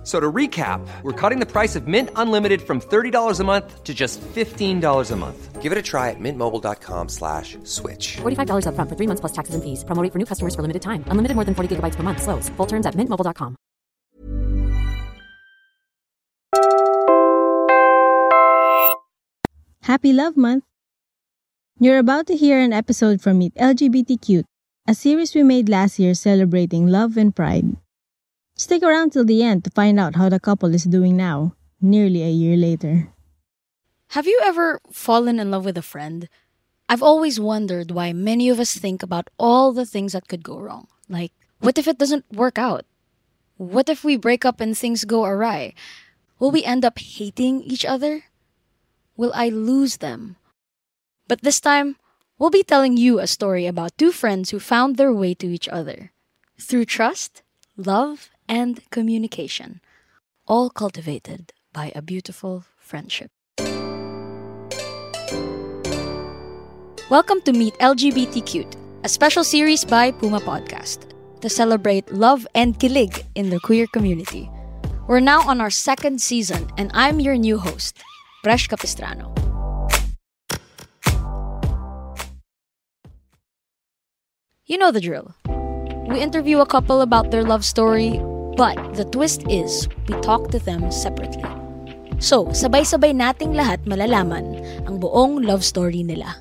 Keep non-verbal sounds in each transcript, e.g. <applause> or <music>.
F- So to recap, we're cutting the price of Mint Unlimited from $30 a month to just $15 a month. Give it a try at mintmobile.com slash switch. $45 upfront for three months plus taxes and fees. Promo rate for new customers for limited time. Unlimited more than 40 gigabytes per month. Slows. Full terms at mintmobile.com. Happy Love Month! You're about to hear an episode from Meet LGBTQ, a series we made last year celebrating love and pride. Stick around till the end to find out how the couple is doing now, nearly a year later. Have you ever fallen in love with a friend? I've always wondered why many of us think about all the things that could go wrong. Like, what if it doesn't work out? What if we break up and things go awry? Will we end up hating each other? Will I lose them? But this time, we'll be telling you a story about two friends who found their way to each other through trust, love, and communication, all cultivated by a beautiful friendship. Welcome to Meet LGBTQ, a special series by Puma Podcast to celebrate love and kilig in the queer community. We're now on our second season, and I'm your new host, Presh Capistrano. You know the drill. We interview a couple about their love story, but the twist is we talk to them separately. So, sabay-sabay nating lahat malalaman ang buong love story nila.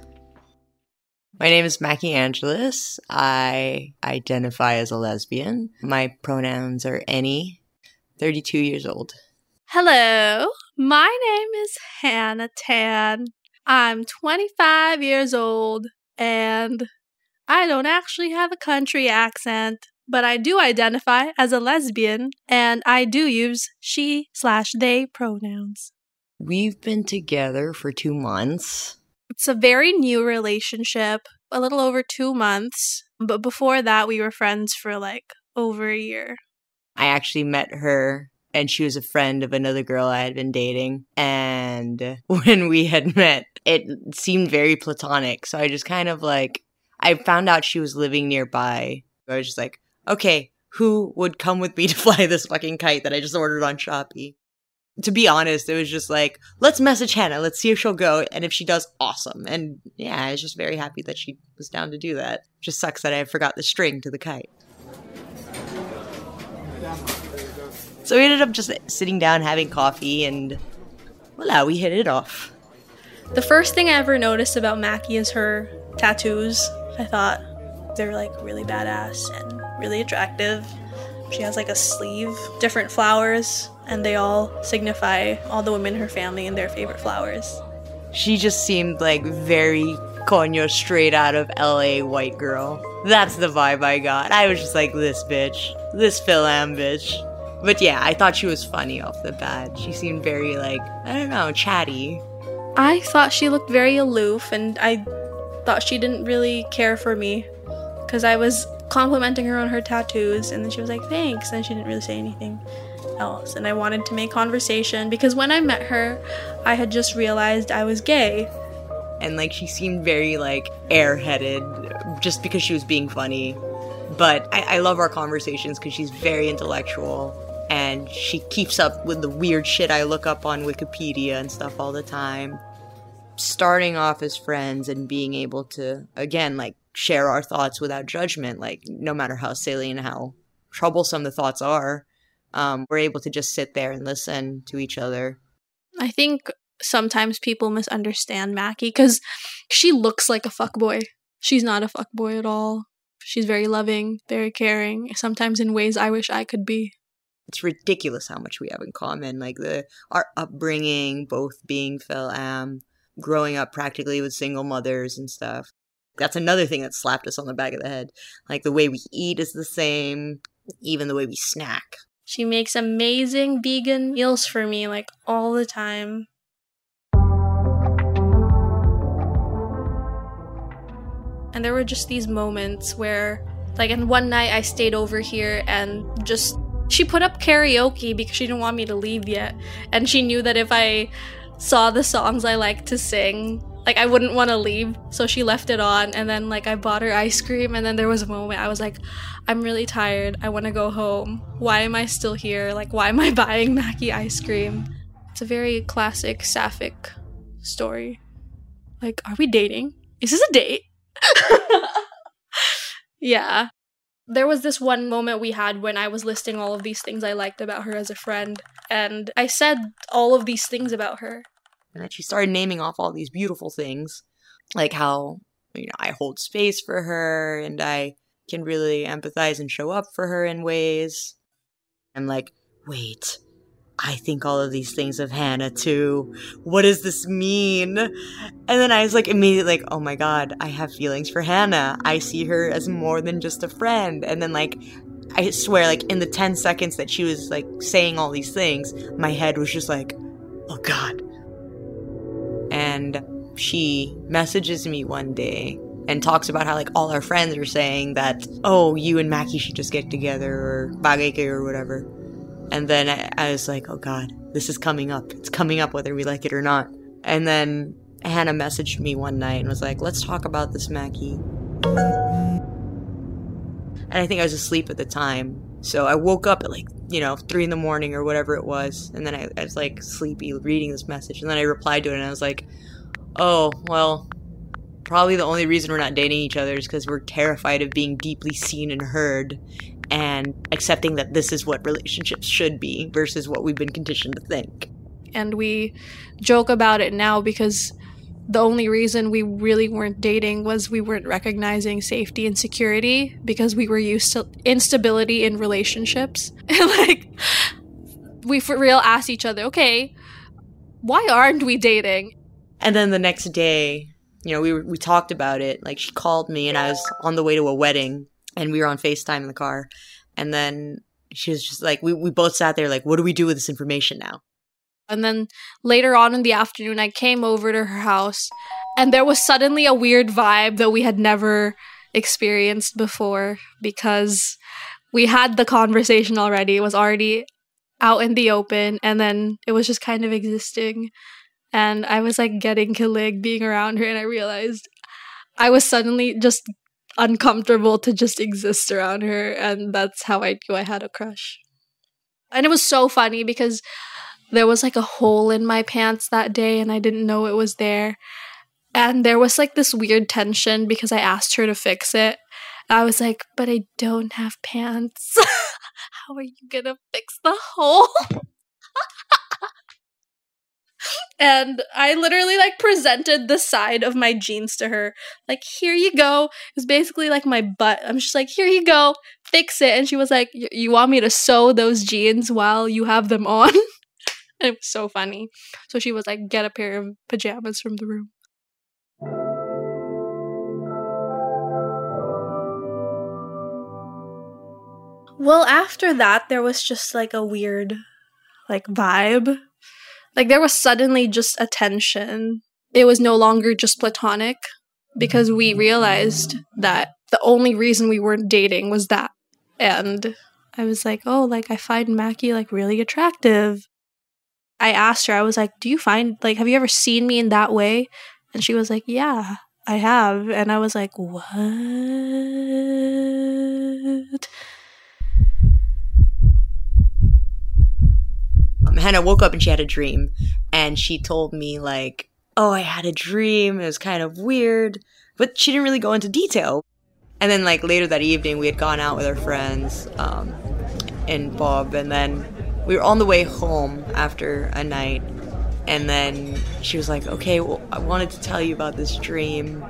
My name is Mackie Angelis. I identify as a lesbian. My pronouns are any, 32 years old. Hello, my name is Hannah Tan. I'm 25 years old and I don't actually have a country accent, but I do identify as a lesbian and I do use she slash they pronouns. We've been together for two months. It's a very new relationship, a little over two months, but before that, we were friends for like over a year. I actually met her and she was a friend of another girl I had been dating. And <laughs> when we had met, it seemed very platonic. So I just kind of like, I found out she was living nearby. I was just like, okay, who would come with me <laughs> to fly this fucking kite that I just ordered on Shopee? To be honest, it was just like, let's message Hannah. Let's see if she'll go. And if she does, awesome. And yeah, I was just very happy that she was down to do that. Just sucks that I forgot the string to the kite. So we ended up just sitting down, having coffee, and voila, we hit it off. The first thing I ever noticed about Mackie is her tattoos. I thought they're like really badass and really attractive. She has like a sleeve, different flowers, and they all signify all the women in her family and their favorite flowers. She just seemed like very coño straight out of LA white girl. That's the vibe I got. I was just like, this bitch. This Fil-Am bitch. But yeah, I thought she was funny off the bat. She seemed very like, I don't know, chatty. I thought she looked very aloof, and I thought she didn't really care for me because I was complimenting her on her tattoos, and then she was like, thanks, and she didn't really say anything else. And I wanted to make conversation because when I met her, I had just realized I was gay. And like she seemed very like airheaded just because she was being funny. But I, I love our conversations because she's very intellectual and she keeps up with the weird shit I look up on Wikipedia and stuff all the time. Starting off as friends and being able to, again, like share our thoughts without judgment, like no matter how silly and how troublesome the thoughts are, um, we're able to just sit there and listen to each other. I think sometimes people misunderstand Mackie because she looks like a fuckboy. She's not a fuckboy at all. She's very loving, very caring, sometimes in ways I wish I could be. It's ridiculous how much we have in common. Like the our upbringing, both being Fil-Am, growing up practically with single mothers and stuff. That's another thing that slapped us on the back of the head. Like the way we eat is the same, even the way we snack. She makes amazing vegan meals for me, like all the time. And there were just these moments where, like, and one night I stayed over here and just She put up karaoke because she didn't want me to leave yet. And she knew that if I saw the songs I like to sing, like I wouldn't want to leave. So she left it on. And then, like, I bought her ice cream. And then there was a moment I was like, I'm really tired. I want to go home. Why am I still here? Like, why am I <laughs> buying Mackie ice cream? It's a very classic sapphic story. Like, are we dating? Is this a date? <laughs> yeah. There was this one moment we had when I was listing all of these things I liked about her as a friend, and I said all of these things about her. And then she started naming off all these beautiful things, like how, you know, I hold space for her and I can really empathize and show up for her in ways. I'm like, wait, I think all of these things of Hannah too. What does this mean? And then I was like immediately like, oh my god, I have feelings for Hannah. I see her as more than just a friend. And then like I swear, like in the 10 seconds that she was like saying all these things, my head was just like, oh god. And she messages me one day and talks about how like all our friends are saying that, oh, you and Mackie should just get together or bagay or whatever. And then I, I was like, oh God, this is coming up. It's coming up whether we like it or not. And then Hannah messaged me one night and was like, let's talk about this, Mackie. And I think I was asleep at the time. So I woke up at like, you know, three in the morning or whatever it was. And then I, I was like sleepy reading this message. And then I replied to it and I was like, oh, well, probably the only reason we're not dating each other is because we're terrified of being deeply seen and heard and accepting that this is what relationships should be versus what we've been conditioned to think. And we joke about it now because the only reason we really weren't dating was we weren't recognizing safety and security because we were used to instability in relationships. <laughs> And like, we for real asked each other, okay, why aren't we dating? And then the next day, you know, we we talked about it. Like she called me and I was on the way to a wedding and we were on FaceTime in the car. And then she was just like, we, we both sat there like, what do we do with this information now? And then later on in the afternoon, I came over to her house and there was suddenly a weird vibe that we had never experienced before because we had the conversation already. It was already out in the open and then it was just kind of existing. And I was like getting kilig being around her and I realized I was suddenly just uncomfortable to just exist around her and that's how I knew I had a crush. And it was so funny because there was like a hole in my pants that day and I didn't know it was there. And there was like this weird tension because I asked her to fix it. I was like, but I don't have pants. <laughs> How are you gonna fix the hole? <laughs> and I literally like presented the side of my jeans to her. Like, here you go. It was basically like my butt. I'm just like, here you go, fix it. And she was like, you want me to sew those jeans while you have them on? <laughs> <laughs> it was so funny. So she was like, get a pair of pajamas from the room. Well, after that, there was just like a weird, like, vibe like there was suddenly just a tension. It was no longer just platonic because we realized that the only reason we weren't dating was that. And I was like, oh, like I find Mackie like really attractive. I asked her, I was like, do you find like have you ever seen me in that way? And she was like, yeah, I have. And I was like, what? Hannah woke up and she had a dream, and she told me like, "Oh, I had a dream. It was kind of weird," but she didn't really go into detail. And then like later that evening, we had gone out with our friends um, in Bob, and then we were on the way home after a night, and then she was like, "Okay, well, I wanted to tell you about this dream."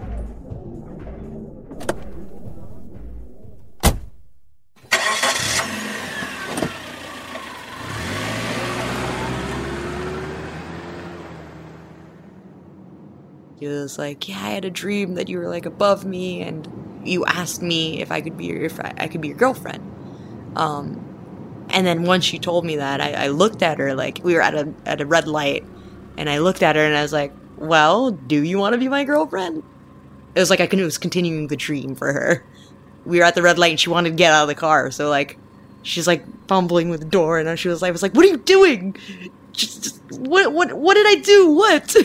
He was like, "Yeah, I had a dream that you were like above me, and you asked me if I could be your if I, I could be your girlfriend." Um, and then once she told me that, I, I looked at her like we were at a at a red light, and I looked at her and I was like, "Well, do you want to be my girlfriend?" It was like I could, was continuing the dream for her. We were at the red light and she wanted to get out of the car, so like she's like fumbling with the door, and she was like, I was like, "What are you doing? Just, just what what what did I do? What?"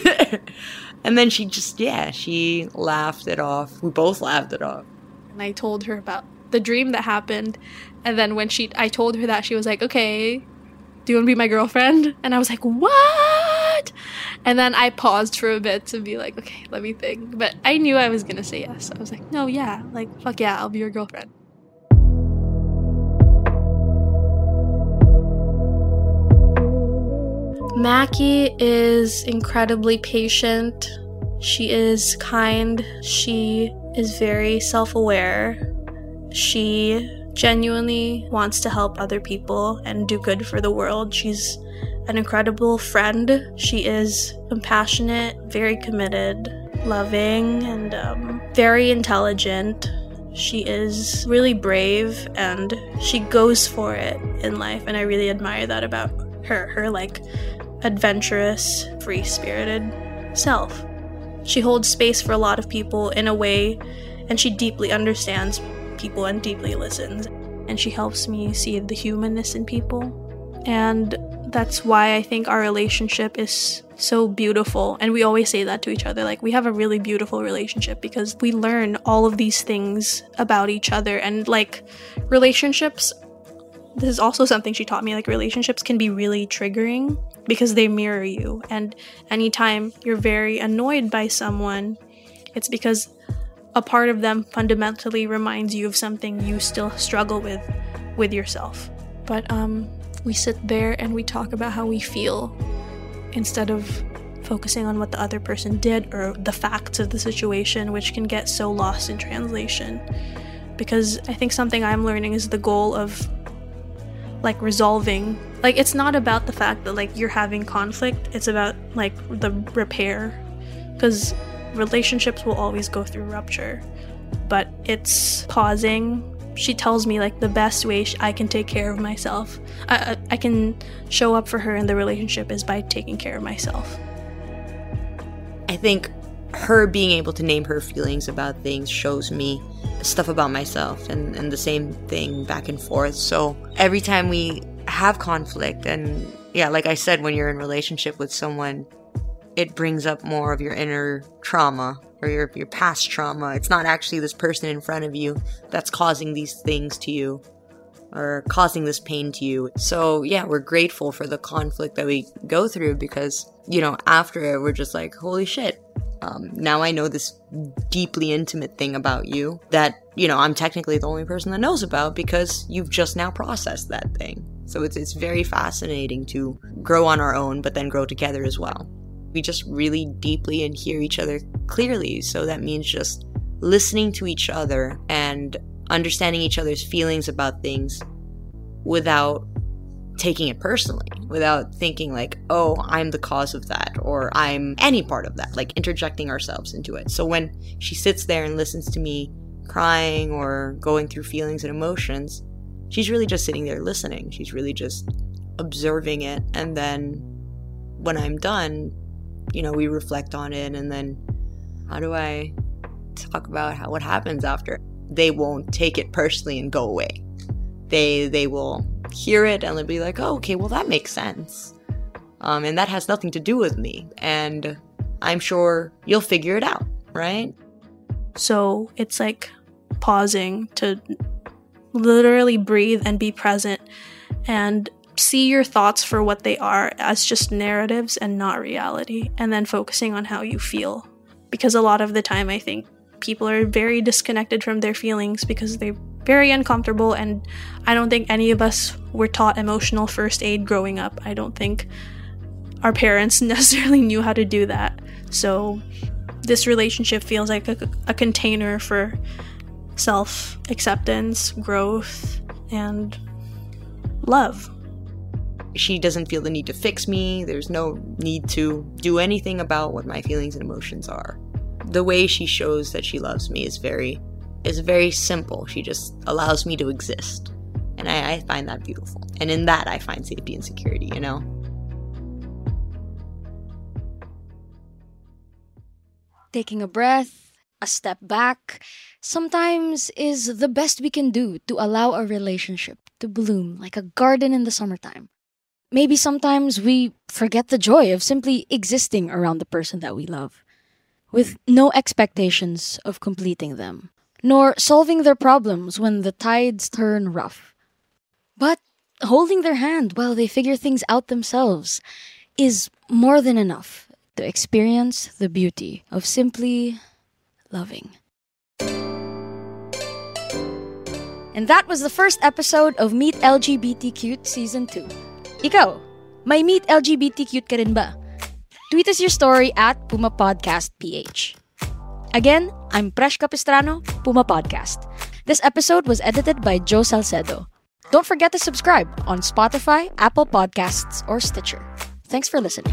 <laughs> and then she just yeah, she laughed it off. We both laughed it off. And I told her about the dream that happened, and then when she I told her that she was like, "Okay, do you want to be my girlfriend?" And I was like, "What?" And then I paused for a bit to be like, "Okay, let me think." But I knew I was gonna say yes. I was like, "No, yeah, like fuck yeah, I'll be your girlfriend." Mackie is incredibly patient. She is kind. She is very self aware. She genuinely wants to help other people and do good for the world. She's an incredible friend. She is compassionate, very committed, loving, and um, very intelligent. She is really brave and she goes for it in life, and I really admire that about her. Her, like, adventurous, free spirited self. She holds space for a lot of people in a way, and she deeply understands people and deeply listens. And she helps me see the humanness in people. And that's why I think our relationship is so beautiful. And we always say that to each other. Like, we have a really beautiful relationship because we learn all of these things about each other. And, like, relationships, this is also something she taught me. Like, relationships can be really triggering because they mirror you. And anytime you're very annoyed by someone, it's because a part of them fundamentally reminds you of something you still struggle with with yourself. But um we sit there and we talk about how we feel instead of focusing on what the other person did or the facts of the situation, which can get so lost in translation. Because I think something I'm learning is the goal of like resolving like it's not about the fact that like you're having conflict it's about like the repair because relationships will always go through rupture but it's pausing she tells me like the best way i can take care of myself I, I can show up for her in the relationship is by taking care of myself i think her being able to name her feelings about things shows me stuff about myself and, and the same thing back and forth. So every time we have conflict and yeah, like I said, when you're in relationship with someone, it brings up more of your inner trauma or your, your past trauma. It's not actually this person in front of you that's causing these things to you or causing this pain to you. So yeah, we're grateful for the conflict that we go through because, you know, after it, we're just like, holy shit, um, now I know this deeply intimate thing about you that, you know, I'm technically the only person that knows about because you've just now processed that thing. So it's, it's very fascinating to grow on our own, but then grow together as well. We just really deeply and hear each other clearly. So that means just listening to each other and understanding each other's feelings about things without taking it personally without thinking like oh i'm the cause of that or i'm any part of that like interjecting ourselves into it. So when she sits there and listens to me crying or going through feelings and emotions she's really just sitting there listening. She's really just observing it. And then when i'm done you know we reflect on it and then how do i talk about how what happens after they won't take it personally and go away they they will hear it and they'll be like, oh, okay, well, that makes sense. Um, and that has nothing to do with me. And I'm sure you'll figure it out, right? So it's like pausing to literally breathe and be present and see your thoughts for what they are as just narratives and not reality, and then focusing on how you feel. Because a lot of the time, I think people are very disconnected from their feelings because they're very uncomfortable and I don't think any of us were taught emotional first aid growing up. I don't think our parents <laughs> necessarily knew how to do that. So this relationship feels like a, a container for self acceptance, growth, and love. She doesn't feel the need to fix me. There's no need to do anything about what my feelings and emotions are. The way she shows that she loves me is very is very simple. She just allows me to exist. And I, I find that beautiful. And in that, I find safety and security, you know? Taking a breath, a step back, sometimes is the best we can do to allow a relationship to bloom like a garden in the summertime. Maybe sometimes we forget the joy of simply existing around the person that we love, with no expectations of completing them, nor solving their problems when the tides turn rough. But holding their hand while they figure things out themselves is more than enough to experience the beauty of simply loving. And that was the first episode of Meet LGBTQ Season 2. Ikaw, may Meet LGBT Cute ka rin ba? Tweet us your story at Puma Podcast PH. Again, I'm Presh Capistrano, Puma Podcast. This episode was edited by Joe Salcedo. Don't forget to subscribe on Spotify, Apple Podcasts, or Stitcher. Thanks for listening.